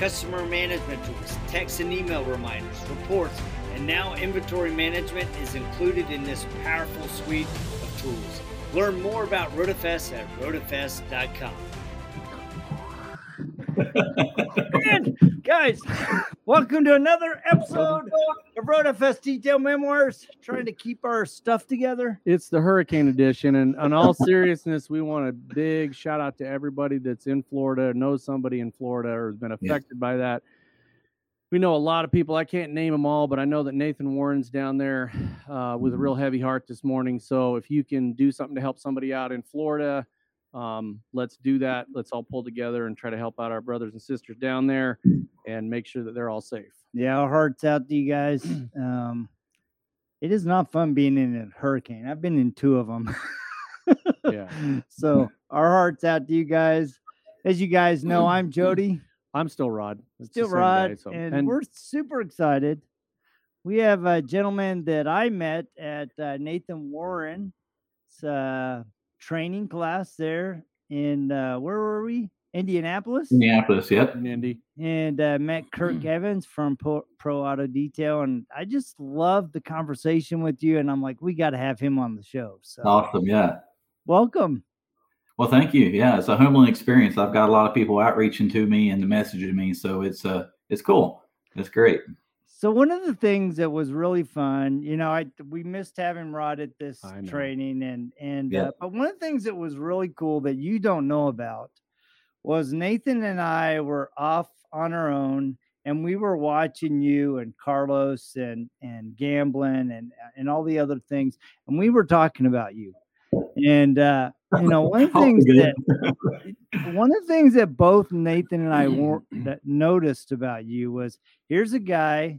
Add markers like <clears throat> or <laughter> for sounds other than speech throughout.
customer management tools, text and email reminders, reports, and now inventory management is included in this powerful suite of tools. Learn more about RotaFest at rotafest.com. and guys, welcome to another episode of RotaFest Detail Memoirs. Trying to keep our stuff together. It's the hurricane edition, and on all seriousness, we want a big shout out to everybody that's in Florida, knows somebody in Florida, or has been affected by that. We know a lot of people. I can't name them all, but I know that Nathan Warren's down there uh, with a real heavy heart this morning. So if you can do something to help somebody out in Florida, um, let's do that. Let's all pull together and try to help out our brothers and sisters down there and make sure that they're all safe. Yeah, our hearts out to you guys. <clears throat> Um, it is not fun being in a hurricane. I've been in two of them. Yeah. <laughs> So our hearts out to you guys. As you guys know, I'm Jody, <clears throat> I'm still Rod. It's still guy, Rod, so- and, we're super excited. We have a gentleman that I met at uh, Nathan Warren's uh, training class there in uh, where were we? Indianapolis. Minneapolis, yep. and Indy. and uh, met Mm-hmm. Kirk Evans from Pro, Pro Auto Detail, and I just loved the conversation with you. And I'm like, we got to have him on the show. So Awesome, yeah. welcome. Well, thank you. Yeah, it's a humbling experience. I've got a lot of people outreaching to me and the messaging me, so it's uh, it's cool. It's great. So one of the things that was really fun, you know, I we missed having Rod at this training, and and Yeah. uh, but one of the things that was really cool that you don't know about was Nathan and I were off on our own, and we were watching you and Carlos and and gambling and and all the other things, and we were talking about you, and uh, you know one of the <laughs> things that one of the things that both Nathan and I <clears throat> that noticed about you was here's a guy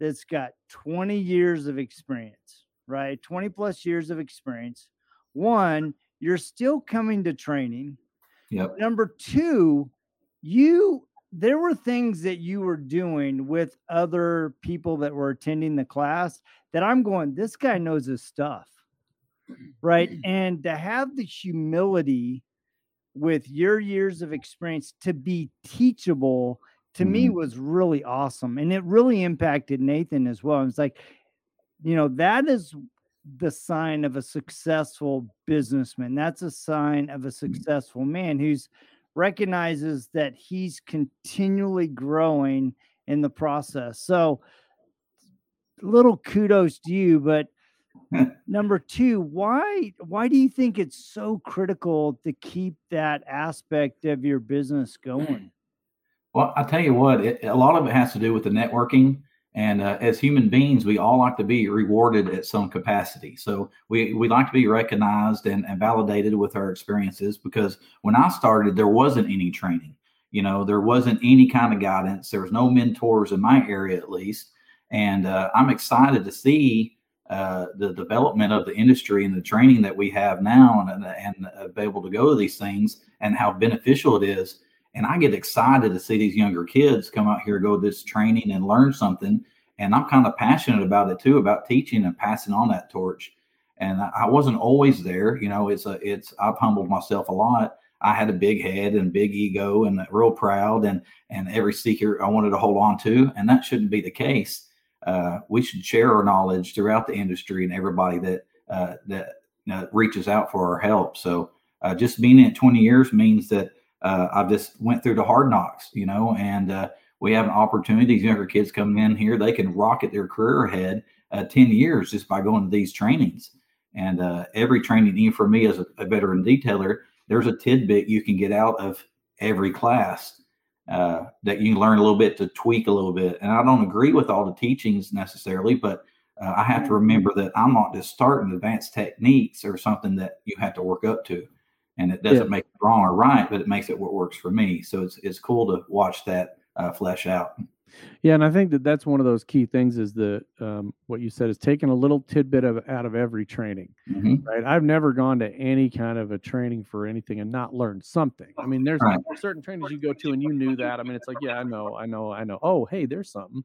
that's got 20 years of experience, right? 20 plus years of experience. One, you're still coming to training. Yep. Number two, you there were things that you were doing with other people that were attending the class that I'm going, this guy knows his stuff. Right. <clears throat> And to have the humility with your years of experience to be teachable to me mm-hmm. was really awesome. And it really impacted Nathan as well. It's like, you know, that is the sign of a successful businessman. That's a sign of a mm-hmm. successful man who's recognizes that he's continually growing in the process. So little kudos to you, but <laughs> number 2, why why do you think it's so critical to keep that aspect of your business going? Well, I tell you what, it, a lot of it has to do with the networking. And uh, as human beings, we all like to be rewarded at some capacity. So we, we like to be recognized and, and validated with our experiences because when I started, there wasn't any training. You know, there wasn't any kind of guidance. There was no mentors in my area, at least. And uh, I'm excited to see uh, the development of the industry and the training that we have now and, and uh, be able to go to these things and how beneficial it is and I get excited to see these younger kids come out here, go this training and learn something. And I'm kind of passionate about it too, about teaching and passing on that torch. And I wasn't always there, you know. It's a, it's. I've humbled myself a lot. I had a big head and big ego and real proud, and and every secret I wanted to hold on to, and that shouldn't be the case. Uh, we should share our knowledge throughout the industry and everybody that uh, that uh, reaches out for our help. So uh, just being in it 20 years means that uh, I've just went through the hard knocks, you know, and uh, we have an opportunity. These younger kids coming in here, they can rocket their career ahead uh, 10 years just by going to these trainings. And uh, every training, even for me as a, a veteran detailer, there's a tidbit you can get out of every class uh, that you can learn a little bit to tweak a little bit. And I don't agree with all the teachings necessarily, but uh, I have to remember that I'm not just starting advanced techniques or something that you have to work up to and it doesn't Yeah. make it wrong or right, but it makes it what works for me. So it's it's cool to watch that uh, flesh out. Yeah, and I think that that's one of those key things is the um, what you said is taking a little tidbit of out of every training, Mhm. right? I've never gone to any kind of a training for anything and not learned something. I mean, there's Right. certain trainings you go to and you knew that. I mean, it's like, yeah, I know, I know, I know. Oh, hey, there's something,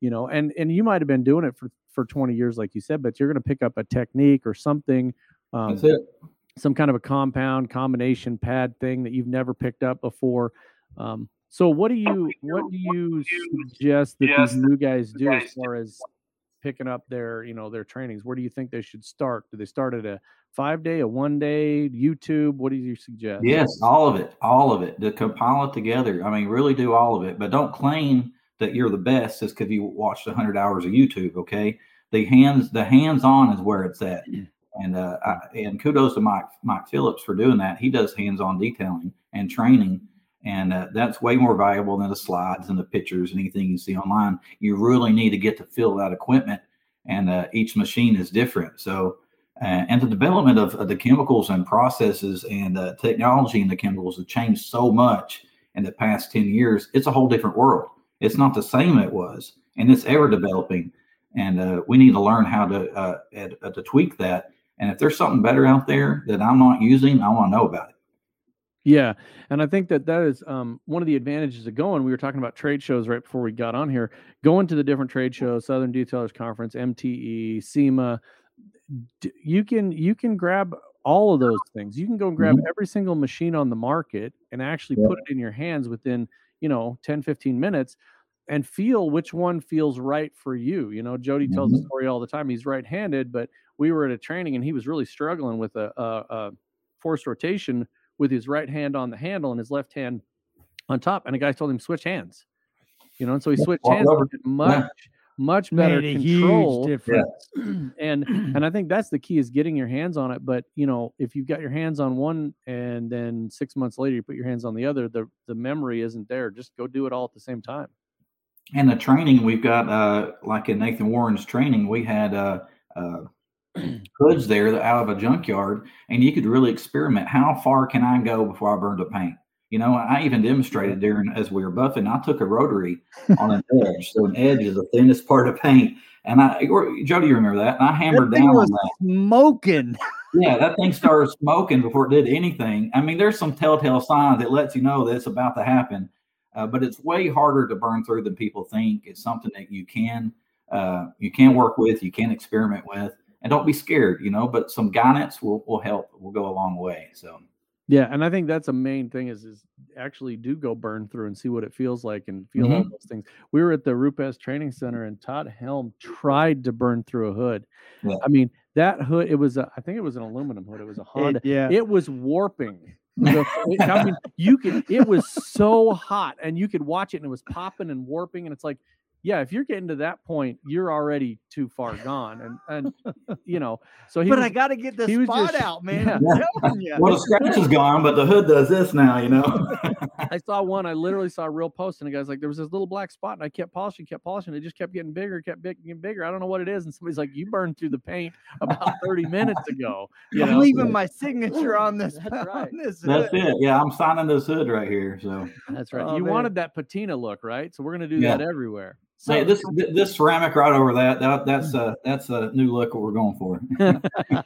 you know, and and you might have been doing it for for 20 years, like you said, but you're going to pick up a technique or something. Um, That's it. Some kind of a compound combination pad thing that you've never picked up before. Um, so what do you what do you suggest that these new guys do as far as picking up their you know their trainings? Where do you think they should start? Do they start at a five day, a one day, YouTube? What do you suggest? Yes, all of it, all of it. To compile it together. I mean, really do all of it, but don't claim that you're the best just because you watched 100 hours of YouTube. Okay, the hands, the hands-on is where it's at, <clears throat> and uh, I, and kudos to Mike Mike Phillips for doing that. He does hands-on detailing and training, and uh, that's way more valuable than the slides and the pictures and anything you see online. You really need to get to feel that equipment, and uh, each machine is different. So uh, and the development of, of the chemicals and processes and uh, technology in the chemicals have changed so much in the past 10 years it's a whole different world it's not the same it was and it's ever developing and uh, we need to learn how to uh, uh, to tweak that and if there's something better out there that i'm not using i want to know about it Yeah, and I think that that is um, one of the advantages of going. We were talking about trade shows right before we got on here. Going to the different trade shows, Southern Detailers Conference, MTE, SEMA, d- you can you can grab all of those things. You can go and grab every single machine on the market and actually Yeah. put it in your hands within, you know, 10, 15 minutes and feel which one feels right for you. You know, Jody tells the Mhm. story all the time. He's right-handed, but we were at a training and he was really struggling with a, a, a forced rotation with his right hand on the handle and his left hand on top. And a guy told him switch hands. You know, and so he switched walk hands to get much, much better control. huge difference. <clears throat> and <clears throat> and I think that's the key is getting your hands on it. But you know, if you've got your hands on one and then six months later you put your hands on the other, the the memory isn't there. Just go do it all at the same time. And the training we've got uh like in nathan warren's training we had uh uh <clears throat> hoods there out of a junkyard and you could really experiment. How far can i go before i burn the paint? You know i even demonstrated during as we were buffing i took a rotary <laughs> on an edge so an edge is the thinnest part of paint. And i or- jody you remember that? And i hammered down was on that. smoking. <laughs> yeah, that thing started smoking before it did anything. I mean, there's some telltale signs that lets you know that it's about to happen, uh, but it's way harder to burn through than people think. It's something that you can uh, you can work with, you can experiment with, and don't be scared. You know, but some guidance will will help. Will go a long way. So Yeah, and I think that's a main thing is is actually do go burn through and see what it feels like and feel all those things. We were at the Rupes Training Center and Todd Helm tried to burn through a hood. Yeah. I mean, that hood it was a, I think it was an aluminum hood. It was a Honda. It- yeah. It was warping. The- I mean, you could it was so hot and you could watch it and it was popping and warping and it's like yeah, if you're getting to that point, you're already too far gone, and and <laughs> you know, so he but was, I got to get the he was spot just- out, man. yeah. I'm telling you. well, the scratch is gone, but the hood does this now. You know. I saw one. I literally saw a real post, and the guy's like, "There was this little black spot, and I kept polishing, kept polishing. It just kept getting bigger, kept big, getting bigger. I don't know what it is." And somebody's like, "You burned through the paint about 30 minutes ago." You I'm know, leaving my signature on this. That's right. <laughs> on this That's it. Yeah, I'm signing this hood right here. So. that's right. Oh, you man. wanted that patina look, right? So we're gonna do Yeah. that everywhere. Say this this ceramic right over that, that that's a that's a new look what we're going for. <laughs>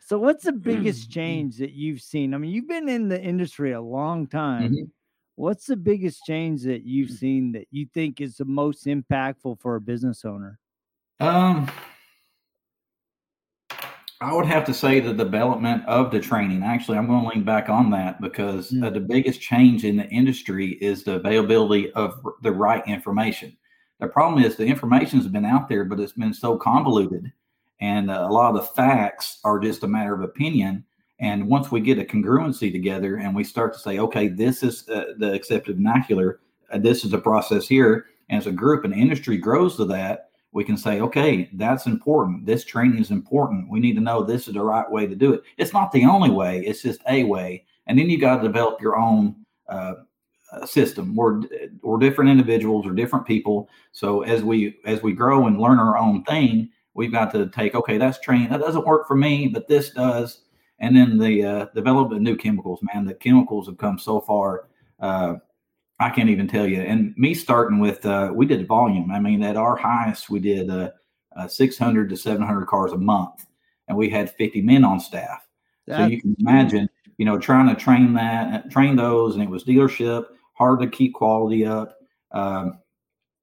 so what's the biggest <clears throat> change that you've seen? I mean, you've been in the industry a long time. Mhm. What's the biggest change that you've seen that you think is the most impactful for a business owner? Um, I would have to say the development of the training. Actually, I'm going to lean back on that because Mm. uh, the biggest change in the industry is the availability of r- the right information. The problem is the information has been out there, but it's been so convoluted, and uh, a lot of the facts are just a matter of opinion. And once we get a congruency together and we start to say, okay, this is uh, the accepted vernacular, uh, this is the process here, as a group and industry grows to that, we can say, okay, that's important. This training is important. We need to know this is the right way to do it. It's not the only way, it's just a way. And then you got to develop your own uh, uh, system. We're, we're different individuals or different people. So as we as we grow and learn our own thing, we've got to take, okay, that's training. That doesn't work for me, but this does. And then the uh, development of new chemicals, man. The chemicals have come so far. Uh, I can't even tell you. And me starting with, uh, we did volume. I mean, at our highest, we did uh, uh, 600 to 700 cars a month, and we had 50 men on staff. That's so you can imagine, you know, trying to train that, train those, and it was dealership, hard to keep quality up. Um,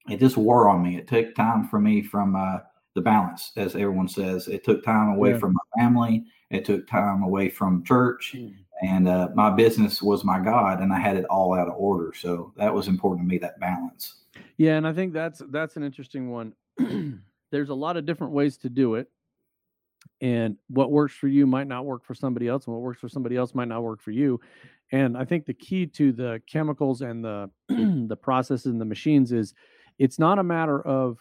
it just wore on me. It took time for me from uh, the balance, as everyone says. It took time away yeah. from my family. It took time away from church. Mm and uh, my business was my god and i had it all out of order. So that was important to me that balance. Yeah and i think that's that's an interesting one. <clears throat> There's a lot of different ways to do it and what works for you might not work for somebody else and what works for somebody else might not work for you. And i think the key to the chemicals and the <clears throat> the processes and the machines is it's not a matter of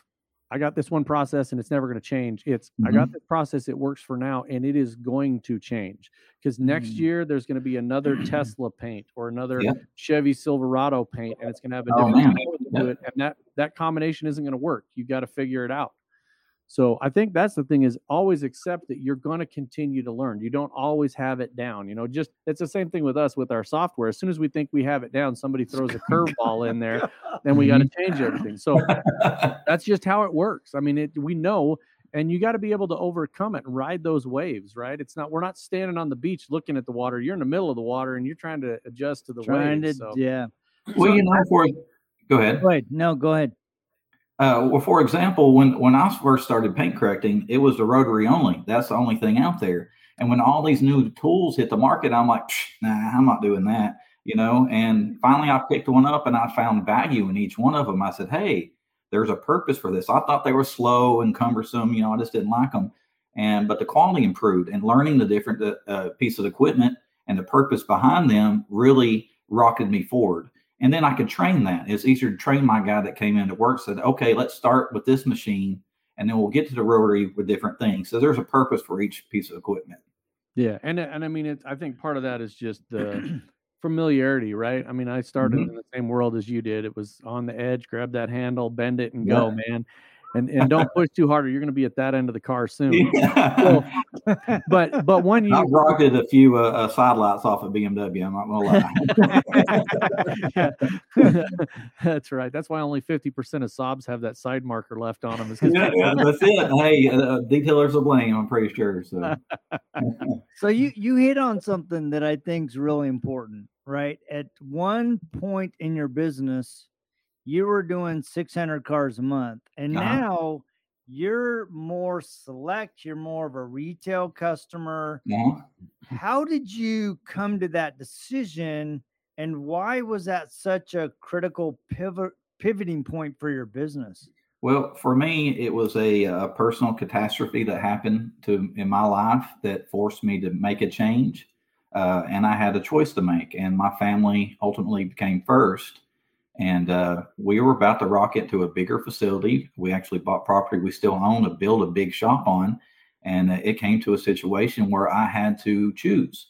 I got this one process and it's never going to change. It's mm-hmm. I got mm-hmm. this process, it works for now, and it is going to change because next mm-hmm. year there's going to be another <clears throat> Tesla paint or another yep. Chevy Silverado paint, and it's going to have a oh, different oh, to it, and that that combination isn't going to work. You've got to figure it out. So I think that's the thing is always accept that you're going to continue to learn. You don't always have it down. You know, just it's the same thing with us with our software. As soon as we think we have it down, somebody throws a curveball in there, <laughs> then we got to mm-hmm. change everything. So <laughs> that's just how it works. I mean, it we know and you got to be able to overcome it and ride those waves, right? It's not we're not standing on the beach looking at the water. You're in the middle of the water and you're trying to adjust to the trying waves. To, so. Yeah. Well, so, you know, for go ahead. Go ahead. No, go ahead. Uh, well, for example, when when I first started paint correcting, it was the rotary only. That's the only thing out there. And when all these new tools hit the market, I'm like, nah, I'm not doing that. You know. And finally, I picked one up and I found value in each one of them. I said, hey, there's a purpose for this. I thought they were slow and cumbersome. You know, I just didn't like them. And but the quality improved, and learning the different uh, uh piece of equipment and the purpose behind them really rocketed me forward and then I could train that. It's easier to train my guy that came into work said, okay, let's start with this machine, and then we'll get to the rotary with different things. So there's a purpose for each piece of equipment. Yeah, and and I mean, it, I think part of that is just the <clears throat> familiarity, right? I mean, I started mm-hmm. in the same world as you did. It was on the edge, grab that handle, bend it, and yeah. go, man and and don't push too hard or you're going to be at that end of the car <laughs> soon. Yeah. So, <laughs> but but when you I've rocketed a few uh, uh, side lights off of BMW. I'm not going to lie. <laughs> that's right. That's why only fifty percent of Saabs have that side marker left on them. Yeah, yeah, that's it. Hey, uh, uh, detailers will blame. I'm pretty sure. So. so you you hit on something that I think is really important, right? At one point in your business you were doing 600 cars a month and uh-huh. now you're more select you're more of a retail customer yeah. how did you come to that decision and why was that such a critical pivot pivoting point for your business well for me it was a, a personal catastrophe that happened to in my life that forced me to make a change uh, and i had a choice to make and my family ultimately became first and uh, we were about to rock it to a bigger facility. We actually bought property we still own to build a big shop on. And uh, it came to a situation where I had to choose.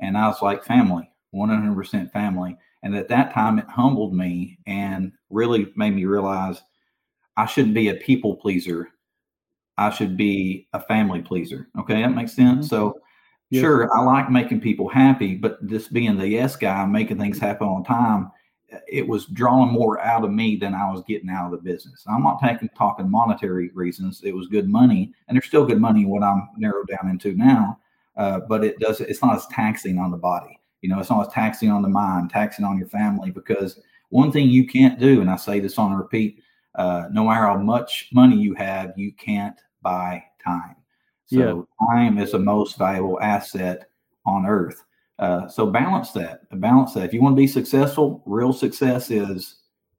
And I was like, family, 100% family. And at that time, it humbled me and really made me realize I shouldn't be a people pleaser. I should be a family pleaser. Okay, that makes sense. Mm-hmm. So, yes. sure, I like making people happy, but just being the yes guy, making things happen on time, it was drawing more out of me than I was getting out of the business. I'm not taking talking monetary reasons. It was good money, and there's still good money what I'm narrowed down into now. Uh, but it does it's not as taxing on the body. You know, it's not as taxing on the mind, taxing on your family. Because one thing you can't do, and I say this on repeat, uh, no matter how much money you have, you can't buy time. So yeah. time is the most valuable asset on earth. Uh, so balance that. Balance that. If you want to be successful, real success is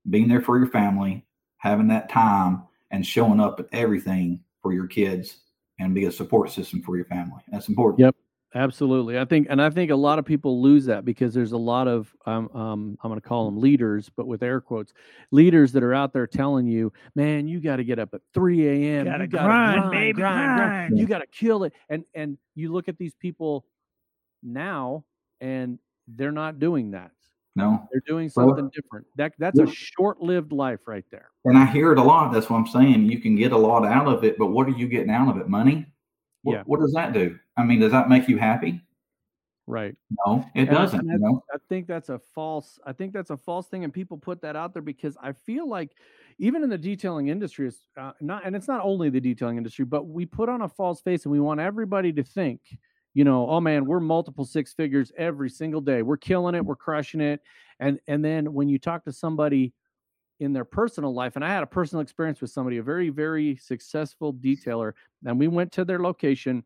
being there for your family, having that time, and showing up at everything for your kids, and be a support system for your family. That's important. Yep. Absolutely. I think, and I think a lot of people lose that because there's a lot of, um, um, I'm going to call them leaders, but with air quotes, leaders that are out there telling you, man, you got to get up at 3 a.m. You got to grind, grind, baby, grind, grind. grind. You got to kill it. And, and you look at these people now and they're not doing that. No, they're doing something well, different. That that's yeah. a short-lived life right there. And I hear it a lot. That's what I'm saying. You can get a lot out of it, but what are you getting out of it? Money? What, yeah. What does that do? I mean, does that make you happy? Right. No, it And doesn't. and You know? I think that's a false. I think that's a false thing, and people put that out there because I feel like even in the detailing industry, it's uh, not, and it's not only the detailing industry, but we put on a false face, and we want everybody to think, you know, oh man, we're multiple six figures every single day. We're killing it. We're crushing it. And and then when you talk to somebody in their personal life, and I had a personal experience with somebody, a very very successful detailer, and we went to their location,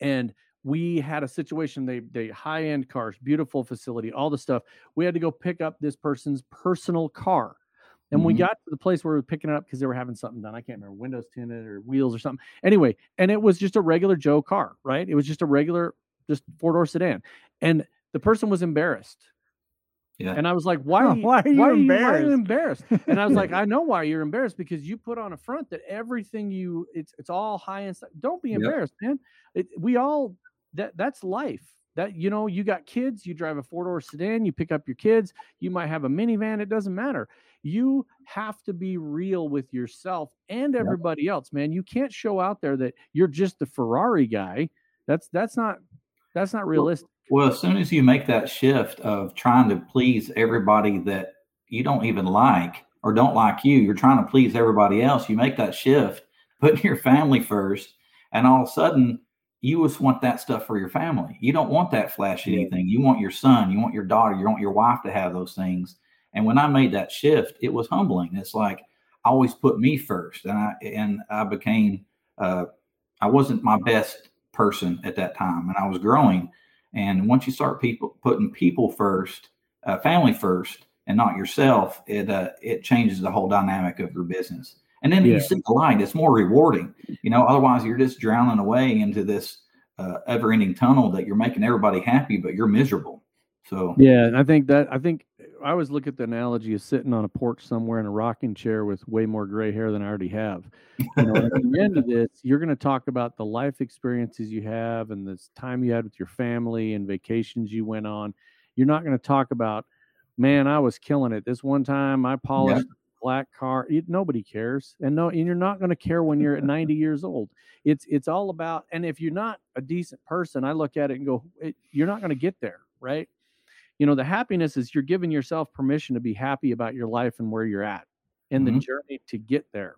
and we had a situation they they high end cars beautiful facility all the stuff we had to go pick up this person's personal car and we Mhm. got to the place where we were picking it up because they were having something done. I can't remember windows tinted or wheels or something. Anyway and it was just a regular joe car right? It was just a regular just four door sedan. And the person was embarrassed. Yeah. and i was like why Huh, are <laughs> you, why are you why are you embarrassed? and i was like <laughs> i know why you're embarrassed because you put on a front that everything you it's it's all high end stuff don't be Yep. embarrassed man. It, we all that that's life that you know you got kids you drive a four door sedan you pick up your kids you might have a minivan it doesn't matter you have to be real with yourself and Yep. everybody else man you can't show out there that you're just the ferrari guy that's that's not that's not realistic Well, as soon as you make that shift of trying to please everybody that you don't even like or don't like you, you're trying to please everybody else. You make that shift, putting your family first, and all of a sudden you just want that stuff for your family. You don't want that flashy Yeah. anything. You want your son, you want your daughter, you want your wife to have those things. And when I made that shift, it was humbling. It's like I always put me first, and I and I became uh, I wasn't my best person at that time, and I was growing. And once you start people putting people first, uh, family first, and not yourself, it uh, it changes the whole dynamic of your business. And then Yeah. you see the light; it's more rewarding. You know, otherwise you're just drowning away into this uh, ever-ending tunnel that you're making everybody happy, but you're miserable. So Yeah, and I think that I think I always look at the analogy of sitting on a porch somewhere in a rocking chair with way more gray hair than I already have. You know, at the end of this, you're going to talk about the life experiences you have and this time you had with your family and vacations you went on. You're not going to talk about, man, I was killing it this one time. I polished a black car. It, nobody cares, and no, and you're not going to care when you're at 90 <laughs> years old. It's it's all about, and if you're not a decent person, I look at it and go, it, you're not going to get there, right? you know the happiness is you're giving yourself permission to be happy about your life and where you're at and the Mhm. journey to get there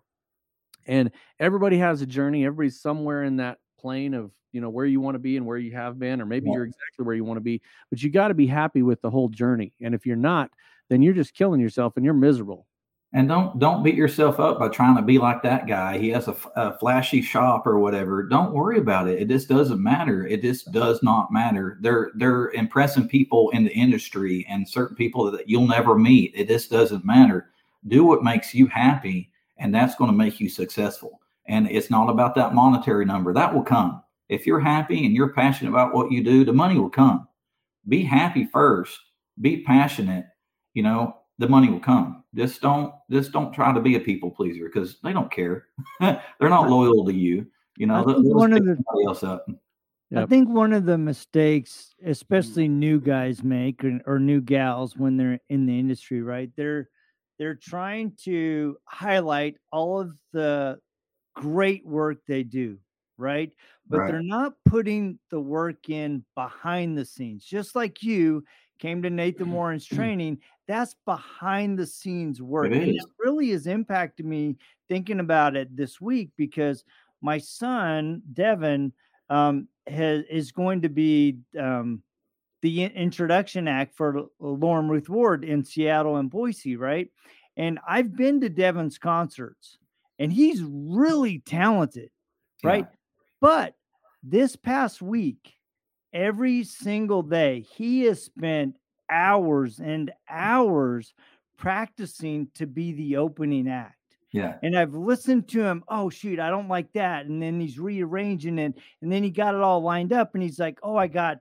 and everybody has a journey everybody's somewhere in that plane of you know where you want to be and where you have been or maybe Yeah. you're exactly where you want to be but you got to be happy with the whole journey and if you're not then you're just killing yourself and you're miserable And don't don't beat yourself up by trying to be like that guy. He has a, a, flashy shop or whatever. Don't worry about it. It just doesn't matter. It just does not matter. They're they're impressing people in the industry and certain people that you'll never meet. It just doesn't matter. Do what makes you happy, and that's going to make you successful. And it's not about that monetary number. That will come. If you're happy and you're passionate about what you do, the money will come. Be happy first. Be passionate. You know, the money will come. Just don't just don't try to be a people pleaser because they don't care. <laughs> They're not loyal to you. You know, I they'll, think they'll one of the- somebody else up. I think one of the mistakes, especially mm. new guys make or, or new gals when they're in the industry, right? They're they're trying to highlight all of the great work they do, right? But Right. they're not putting the work in behind the scenes. Just like you came to Nathan Warren's training, that's behind the scenes work. and it really has impacted me thinking about it this week because my son, Devin, um, has, is going to be um, the introduction act for Lauren Ruth Ward in Seattle and Boise, right? And I've been to Devin's concerts, and he's really talented, Yeah. right? But this past week, every single day, he has spent hours and hours practicing to be the opening act. Yeah. And I've listened to him. Oh, shoot, I don't like that. And then he's rearranging it. And then he got it all lined up. And he's like, oh, I got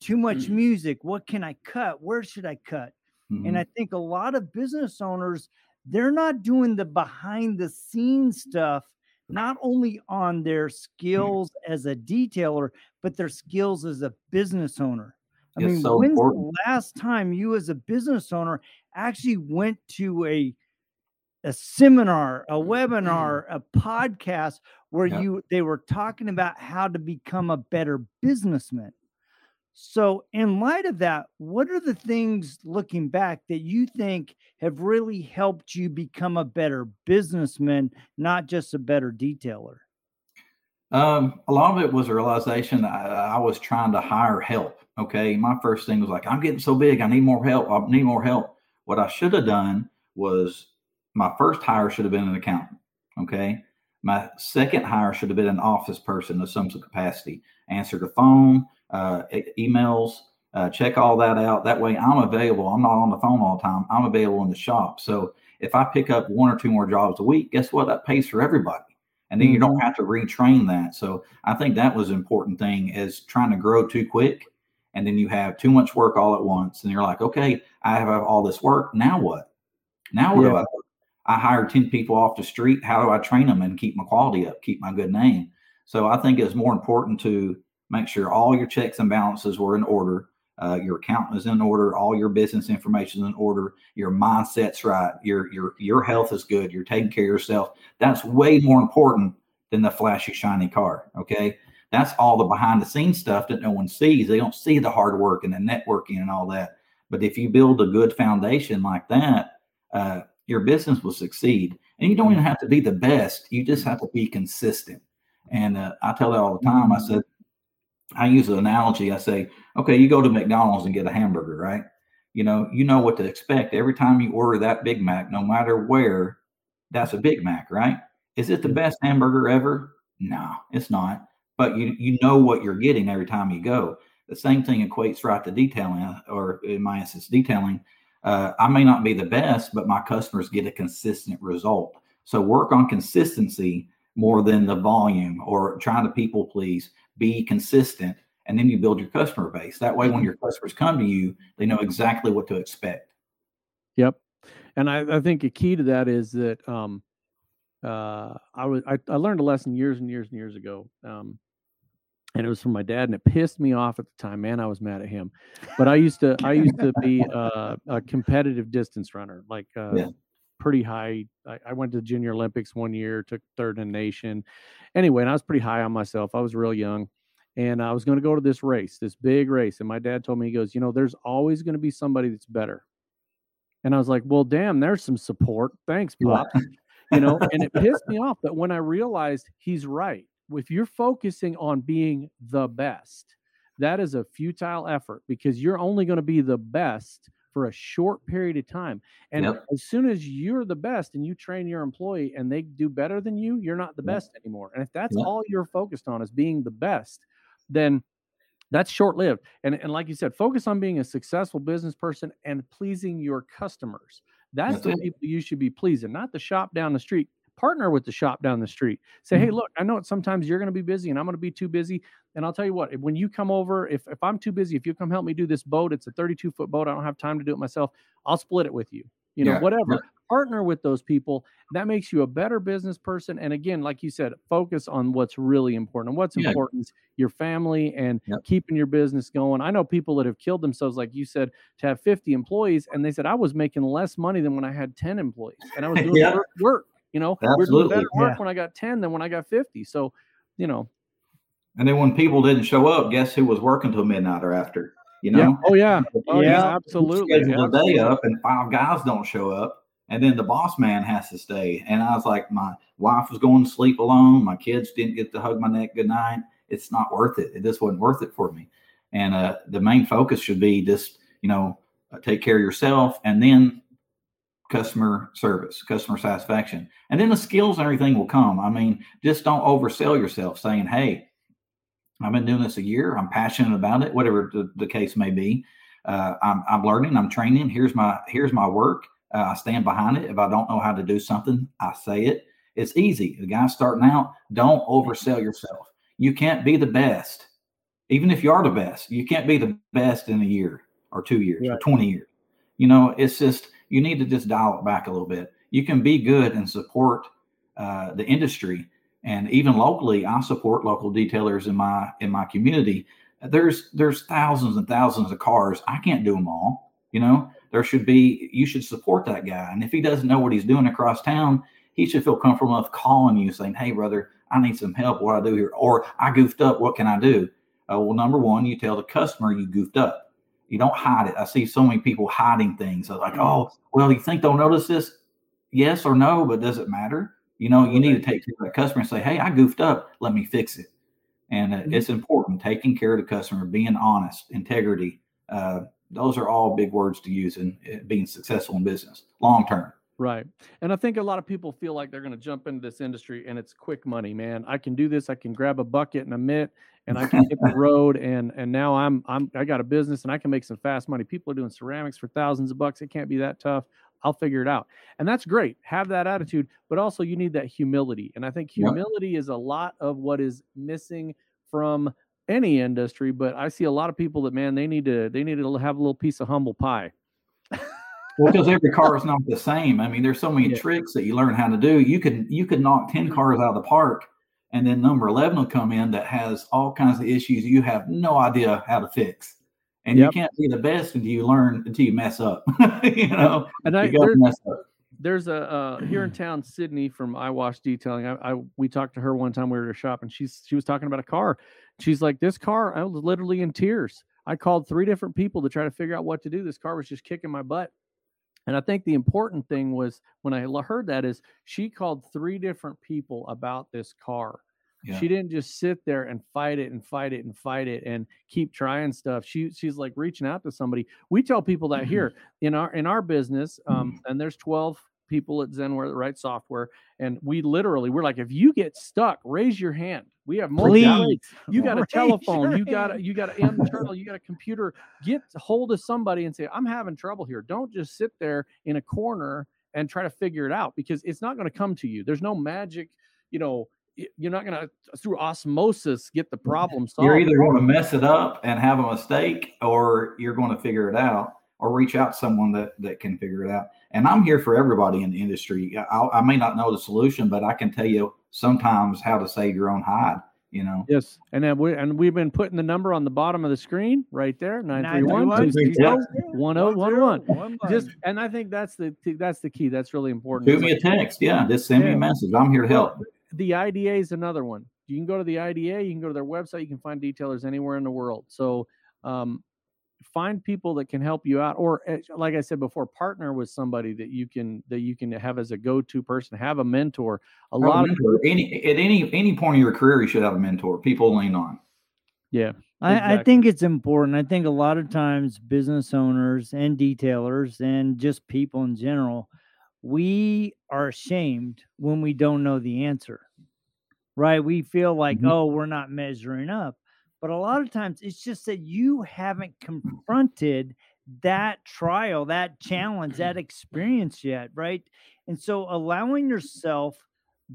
too much music. What can I cut? Where should I cut? Mhm. And I think a lot of business owners, they're not doing the behind the scenes stuff, not only on their mm. skills as a detailer, but their skills as a business owner. I It's mean, so when's important. the last time you as a business owner actually went to a a seminar, a mm. webinar, a podcast where Yeah. you they were talking about how to become a better businessman? So, in light of that, what are the things looking back that you think have really helped you become a better businessman, not just a better detailer? Um, a lot of it was a realization I, I was trying to hire help. Okay. My first thing was like, I'm getting so big. I need more help. I need more help. What I should have done was my first hire should have been an accountant. Okay. My second hire should have been an office person of some capacity. Answer the phone, uh, emails, uh, check all that out. That way I'm available. I'm not on the phone all the time. I'm available in the shop. So if I pick up one or two more jobs a week, guess what? That pays for everybody and then you don't mm-hmm. have to retrain that. So I think that was an important thing is trying to grow too quick, and then you have too much work all at once, and you're like, okay, I have all this work. Now what? Now what yeah. do I do? I hired 10 people off the street. How do I train them and keep my quality up, keep my good name? So I think it's more important to make sure all your checks and balances were in order uh, your account is in order, all your business information is in order, your mindset's right, your your your health is good, you're taking care of yourself. That's way more important than the flashy shiny car. Okay, that's all the behind the scenes stuff that no one sees. They don't see the hard work and the networking and all that. But if you build a good foundation like that, uh, your business will succeed. And you don't even have to be the best; you just have to be consistent. And uh, I tell that all the time. I mm-hmm. said I use an analogy. I say, okay, you go to McDonald's and get a hamburger, right? You know, you know what to expect every time you order that Big Mac, no matter where. That's a Big Mac, right? Is it the best hamburger ever? No, it's not. But you you know what you're getting every time you go. The same thing equates right to detailing, or in my instance, detailing. Uh, I may not be the best, but my customers get a consistent result. So work on consistency more than the volume or trying to people please be consistent, and then you build your customer base. That way, when mm-hmm. your customers come to you, they know exactly what to expect. Yep. And I, I think a key to that is that um, uh, I was I, I, learned a lesson years and years and years ago. Um, and it was from my dad, and it pissed me off at the time. Man, I was mad at him. But I used to I used to be uh, a competitive distance runner, like uh, yeah pretty high. I, I, went to the Junior Olympics one year, took third in the nation. Anyway, and I was pretty high on myself. I was real young. And I was going to go to this race, this big race. And my dad told me, he goes, You know, there's always going to be somebody that's better. And I was like, Well, damn, there's some support. Thanks, Pop. you know, and it pissed me off. But when I realized he's right, if you're focusing on being the best, that is a futile effort because you're only going to be the best for a short period of time. And yep. as soon as you're the best and you train your employee and they do better than you, you're not the yep. best anymore. And if that's yep. all you're focused on is being the best, then that's short lived. And, and like you said, focus on being a successful business person and pleasing your customers. That's, that's the it. people you should be pleasing, not the shop down the street partner with the shop down the street. Say, mm-hmm. hey, look, I know sometimes you're going to be busy and I'm going to be too busy. And I'll tell you what, when you come over, if, if I'm too busy, if you come help me do this boat, it's a 32 foot boat. I don't have time to do it myself. I'll split it with you. You know, yeah. whatever. Yeah. Partner with those people. That makes you a better business person. And again, like you said, focus on what's really important. And what's yeah. important is your family and keeping your business going. I know people that have killed themselves, like you said, to have 50 employees, and they said I was making less money than when I had 10 employees, and I was <laughs> doing work you know, Absolutely. we're doing better work yeah. when I got 10 than when I got 50. So, you know. And then when people didn't show up, guess who was working till midnight or after? You know? Yeah. Oh, yeah. Oh, yeah. Absolutely. Schedule the day up and five guys don't show up. And then the boss man has to stay. And I was like, my wife was going to sleep alone. My kids didn't get to hug my neck good night. It's not worth it. It just wasn't worth it for me. And uh, the main focus should be just, you know, uh, take care of yourself and then customer service, customer satisfaction. And then the skills and everything will come. I mean, just don't oversell yourself saying, hey, I've been doing this a year. I'm passionate about it, whatever the, the case may be. Uh, I'm, I'm learning, I'm training. Here's my here's my work. Uh, I stand behind it. If I don't know how to do something, I say it. It's easy. The guy starting out, don't oversell yourself. You can't be the best, even if you are the best. You can't be the best in a year or two years or 20 years. You know, it's just you need to just dial it back a little bit. You can be good and support uh, the industry, and even locally, I support local detailers in my in my community. There's there's thousands and thousands of cars. I can't do them all. You know, there should be you should support that guy, and if he doesn't know what he's doing across town, he should feel comfortable enough calling you saying, "Hey, brother, I need some help. What I do here, or I goofed up. What can I do?" Uh, well, number one, you tell the customer you goofed up. You don't hide it. I see so many people hiding things. Like, oh, well, you think they'll notice this? Yes or no, but does it matter? You know, you need to take care of that customer and say, hey, I goofed up. Let me fix it. And uh, Mhm. it's important taking care of the customer, being honest, integrity. Uh, those are all big words to use in uh, being successful in business long term. Right. And I think a lot of people feel like they're going to jump into this industry and it's quick money, man. I can do this. I can grab a bucket and a mitt and I can hit the <laughs> road and and now I'm I'm I got a business and I can make some fast money. People are doing ceramics for thousands of bucks. It can't be that tough. I'll figure it out. And that's great. Have that attitude, but also you need that humility. And I think humility is a lot of what is missing from any industry, but I see a lot of people that man, they need to they need to have a little piece of humble pie. <laughs> Well, because every car is not the same. I mean, there's so many Yeah. tricks that you learn how to do. You can you could knock ten cars out of the park, and then number eleven will come in that has all kinds of issues you have no idea how to fix. And Yep. you can't be the best until you learn until you mess up. <laughs> you know, And I there- mess up. there's a uh, here in <clears throat> town, Sydney from I iWash Detailing. I, I we talked to her one time we were at a shop, and she's she was talking about a car. She's like, "This car, I was literally in tears. I called three different people to try to figure out what to do. This car was just kicking my butt." And I think the important thing was when I heard that is she called three different people about this car. Yeah. She didn't just sit there and fight it and fight it and fight it and keep trying stuff. She she's like reaching out to somebody. We tell people that here in our in our business, um, and there's 12 people at Zenware that write software, and we literally we're like, if you get stuck, raise your hand. We have more. Please. You got a <laughs> telephone, you got a, you got an <laughs> internal, you got a computer. Get hold of somebody and say, I'm having trouble here. Don't just sit there in a corner and try to figure it out because it's not going to come to you. There's no magic, you know. You're not going to through osmosis get the problem solved. You're either going to mess it up and have a mistake, or you're going to figure it out, or reach out to someone that that can figure it out. And I'm here for everybody in the industry. I, I may not know the solution, but I can tell you sometimes how to save your own hide. You know. Yes, and then we and we've been putting the number on the bottom of the screen right there, nine three one 931, two six Yeah. zero one zero one one. 1011. Just and I think that's the that's the key. That's really important. Shoot me a text. Yeah, just send me a message. I'm here to help. the IDA is another one. You can go to the IDA. You can go to their website. You can find detailers anywhere in the world. So um, find people that can help you out, or eh, like I said before, partner with somebody that you can that you can have as a go to person. Have a mentor. A Have a lot of any at any any point in your career, you should have a mentor. People lean on. yeah. I, I think it's important. I think a lot of times business owners and detailers and just people in general, we are ashamed when we don't know the answer. Right? We feel like, Mhm. oh, we're not measuring up. But a lot of times it's just that you haven't mm-hmm. confronted that trial, that challenge, that <clears throat> experience yet, right? And so allowing yourself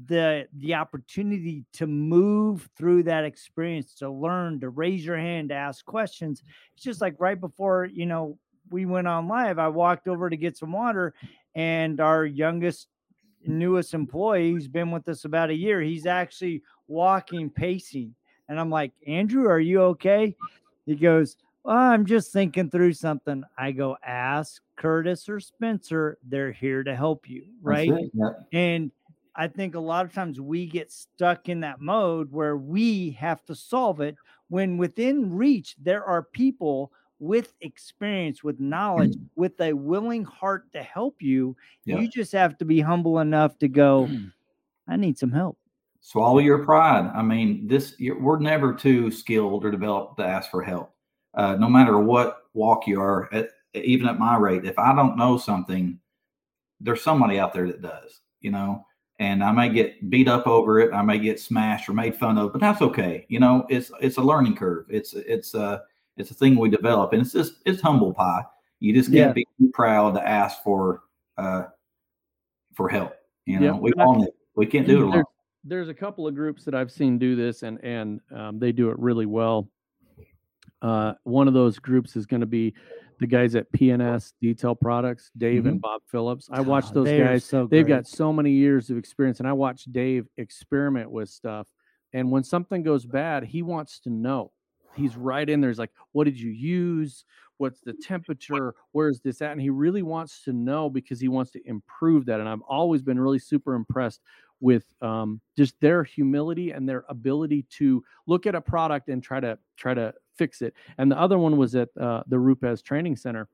the the opportunity to move through that experience to learn to raise your hand to ask questions. It's just like right before you know we went on live i walked over to get some water and our youngest newest employee who's been with us about a year he's actually walking pacing and i'm like andrew are you okay he goes well, i'm just thinking through something i go ask curtis or spencer they're here to help you That's right. Yeah. and I think a lot of times we get stuck in that mode where we have to solve it when within reach there are people with experience, with knowledge, <clears throat> with a willing heart to help you. Yeah. You just have to be humble enough to go, <clears throat> I need some help. Swallow your pride. I mean, this you're, we're never too skilled or developed to ask for help. Uh, no matter what walk you are, at, even at my rate, if I don't know something, there's somebody out there that does. You know, and I may get beat up over it. I may get smashed or made fun of, but that's okay. You know, it's it's a learning curve. It's it's a it's a thing we develop, and it's just it's humble pie. You just can't Yeah. be too proud to ask for uh for help. You know, Yep. we all need. We can't do it alone. There's, there's a couple of groups that I've seen do this, and and um, they do it really well. Uh, one of those groups is going to be the guys at P&S Detail Products, Dave and Bob Phillips. I watched Ah, those they guys. So They've great. got so many years of experience, and I watched Dave experiment with stuff. And when something goes bad, he wants to know. he's right in there. He's like, what did you use? What's the temperature? Where's this at? And he really wants to know because he wants to improve that. And I've always been really super impressed with um, just their humility and their ability to look at a product and try to try to fix it. And the other one was at uh, the Rupes Training Center,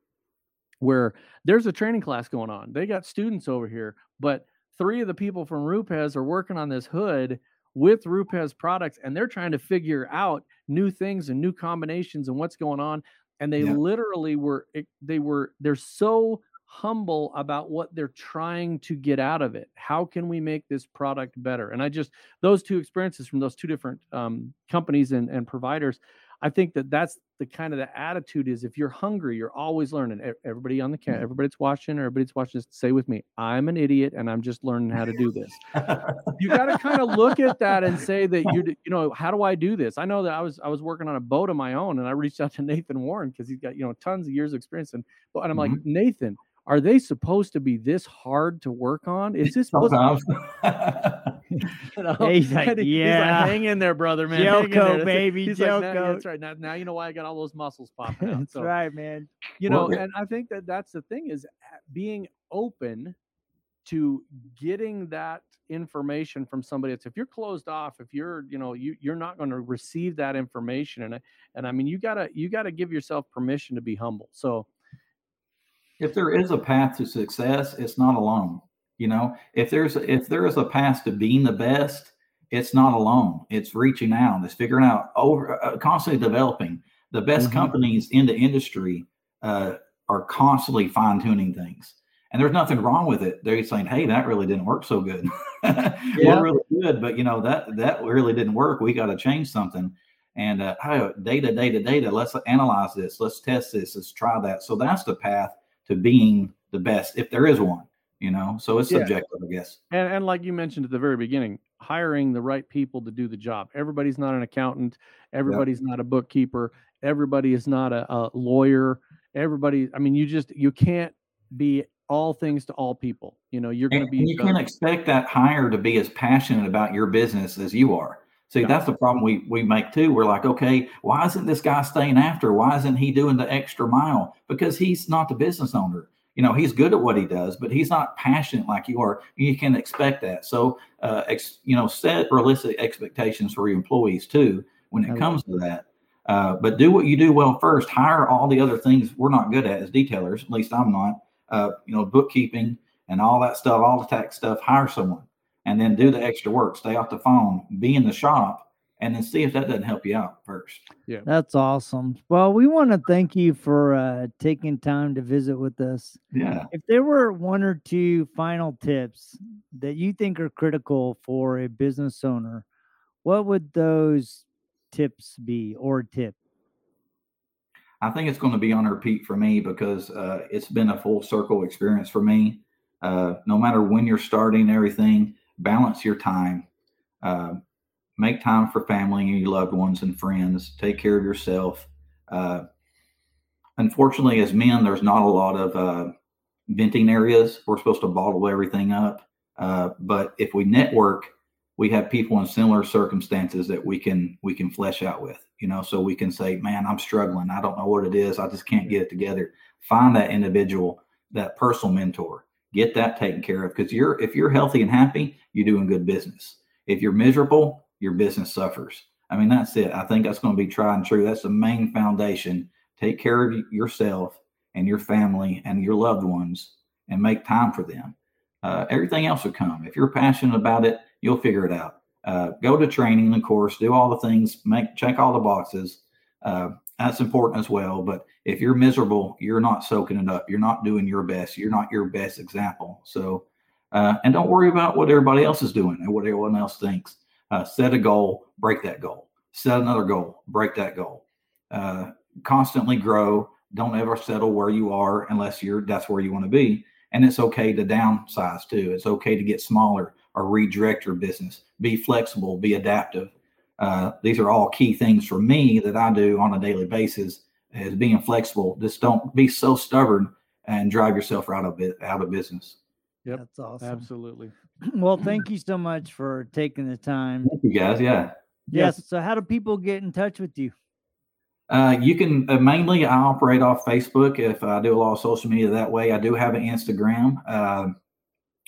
where there's a training class going on. They got students over here, but three of the people from Rupes are working on this hood with Rupes products, and they're trying to figure out new things and new combinations and what's going on. And they yeah. literally were they were they're so humble about what they're trying to get out of it. How can we make this product better? And I just those two experiences from those two different um, companies and, and providers, I think that that's the kind of the attitude is if you're hungry, you're always learning. Everybody on the camp, mm-hmm. everybody's watching, everybody's watching. Just say with me, I'm an idiot and I'm just learning how to do this. you <laughs> got to kind of look at that and say that you you know how do I do this? I know that I was I was working on a boat of my own and I reached out to Nathan Warren because he's got you know tons of years of experience and and I'm mm-hmm. like Nathan, are they supposed to be this hard to work on? Is this supposed to <laughs> you <laughs> know? he's like, yeah, he's like, hang in there, brother, man. Joko, baby, he's Joko. Like, that's right. Now, now you know why I got all those muscles <laughs> popping out. that's so, right, man. You know, well, and I think that that's the thing is being open to getting that information from somebody else if you're closed off if you're you know you you're not going to receive that information and and i mean you got to you got to give yourself permission to be humble so if there is a path to success, it's not alone. You know, if there's if there is a path to being the best, it's not alone. It's reaching out. It's figuring out over uh, constantly developing. The best mm-hmm. companies in the industry uh, are constantly fine tuning things, and there's nothing wrong with it. They're saying, "Hey, that really didn't work so good. <laughs> yeah. We're really good, but you know that that really didn't work. We got to change something." And uh, oh, data, data, data. Let's analyze this. Let's test this. Let's try that. So that's the path to being the best if there is one you know? So it's subjective yeah. i guess. And, and like you mentioned at the very beginning hiring the right people to do the job. Everybody's not an accountant. Everybody's yep. not a bookkeeper. Everybody is not a, a, lawyer. Everybody i mean you just you can't be all things to all people. You know you're going to be you can't expect that hire to be as passionate about your business as you are See, that's the problem we we make too. We're like, okay, why isn't this guy staying after? Why isn't he doing the extra mile? Because he's not the business owner. You know, he's good at what he does, but he's not passionate like you are. You can expect that. So, uh, ex, you know, set realistic expectations for your employees too when it comes to that. Uh, but do what you do well first. Hire all the other things we're not good at as detailers. At least I'm not. Uh, you know, bookkeeping and all that stuff, all the tax stuff. Hire someone and then do the extra work, stay off the phone, be in the shop, and then see if that doesn't help you out first. Yeah. That's awesome. Well, we want to thank you for uh, taking time to visit with us. Yeah. If there were one or two final tips that you think are critical for a business owner, what would those tips be or tip? I think it's going to be on repeat for me because uh, it's been a full circle experience for me. Uh, no matter when you're starting everything, balance your time. Uh, make time for family and your loved ones and friends. Take care of yourself. Uh, unfortunately, as men, there's not a lot of uh, venting areas. We're supposed to bottle everything up. Uh, but if we network, we have people in similar circumstances that we can we can flesh out with. You know, so we can say, "Man, I'm struggling. I don't know what it is. I just can't get it together." Find that individual, that personal mentor get that taken care of because you're if you're healthy and happy you're doing good business. If you're miserable your business suffers. I mean that's it. I think that's going to be tried and true. That's the main foundation. Take care of yourself and your family and your loved ones and make time for them. Uh, everything else will come. If you're passionate about it you'll figure it out. Uh, go to training of course. Do all the things. Make check all the boxes. Uh, that's important as well. But if you're miserable, you're not soaking it up. You're not doing your best. You're not your best example. So, uh, and don't worry about what everybody else is doing and what everyone else thinks. Uh, set a goal, break that goal. Set another goal, break that goal. Uh, constantly grow. Don't ever settle where you are unless you're that's where you want to be. And it's okay to downsize too. It's okay to get smaller or redirect your business. Be flexible. Be adaptive. Uh, these are all key things for me that I do on a daily basis is being flexible. Just don't be so stubborn and drive yourself out of it out of business. Yep, that's awesome. Absolutely. <clears throat> Well, thank you so much for taking the time. Thank you guys. Yeah. Yes. yes. So, how do people get in touch with you? Uh, you can uh, mainly I operate off Facebook if I do a lot of social media that way. I do have an Instagram. Uh,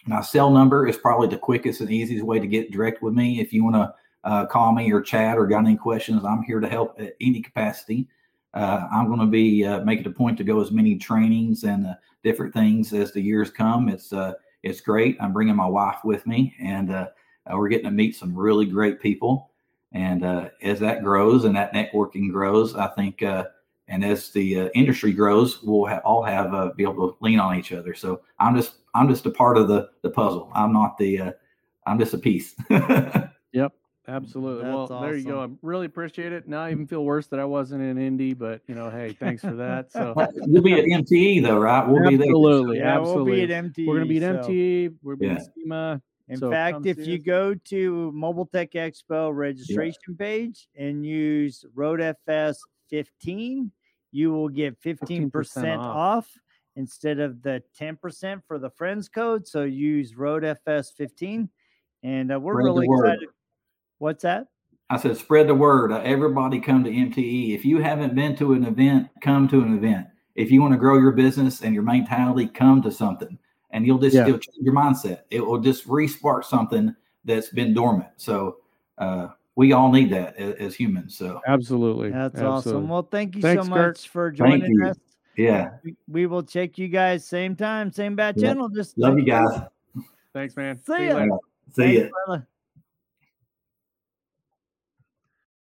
my cell number is probably the quickest and easiest way to get direct with me. If you want to uh, call me or chat or got any questions, I'm here to help at any capacity. Uh, I'm going to be uh, making a point to go as many trainings and uh, different things as the years come. It's uh, it's great. I'm bringing my wife with me, and uh, we're getting to meet some really great people. And as that grows and that networking grows, I think, and as the industry grows, we'll ha- all have be able to lean on each other. So I'm just I'm just a part of the the puzzle. I'm not the I'm just a piece. <laughs> yep. Absolutely. That's well, awesome. there you go. I really appreciate it. Now I even feel worse that I wasn't in Indy, but you know, hey, thanks for that. So we'll be at MTE though, right? We'll absolutely, be there. Absolutely. Yeah, absolutely. We'll be at MTE. We're gonna be at MTE. We're gonna be yeah. SEMA. In so fact, if you go to Mobile Tech Expo registration yeah. page and use RoadFS 15, you will get 15%, 15% off. off. instead of the 10% for the friends code. So use RoadFS 15. And uh, we're really excited. What's that? I said, spread the word. Uh, everybody come to MTE. If you haven't been to an event, come to an event. If you want to grow your business and your mentality, come to something, and you'll just yeah. change your mindset. It will just respark something that's been dormant. So uh, we all need that as, as, humans. So absolutely, that's absolutely. awesome. Well, thank you Thanks, so much Kurt. for joining us. Yeah, we, we, will check you guys same time, same bad channel. Just love you guys. Thanks, man. See, See ya. See ya.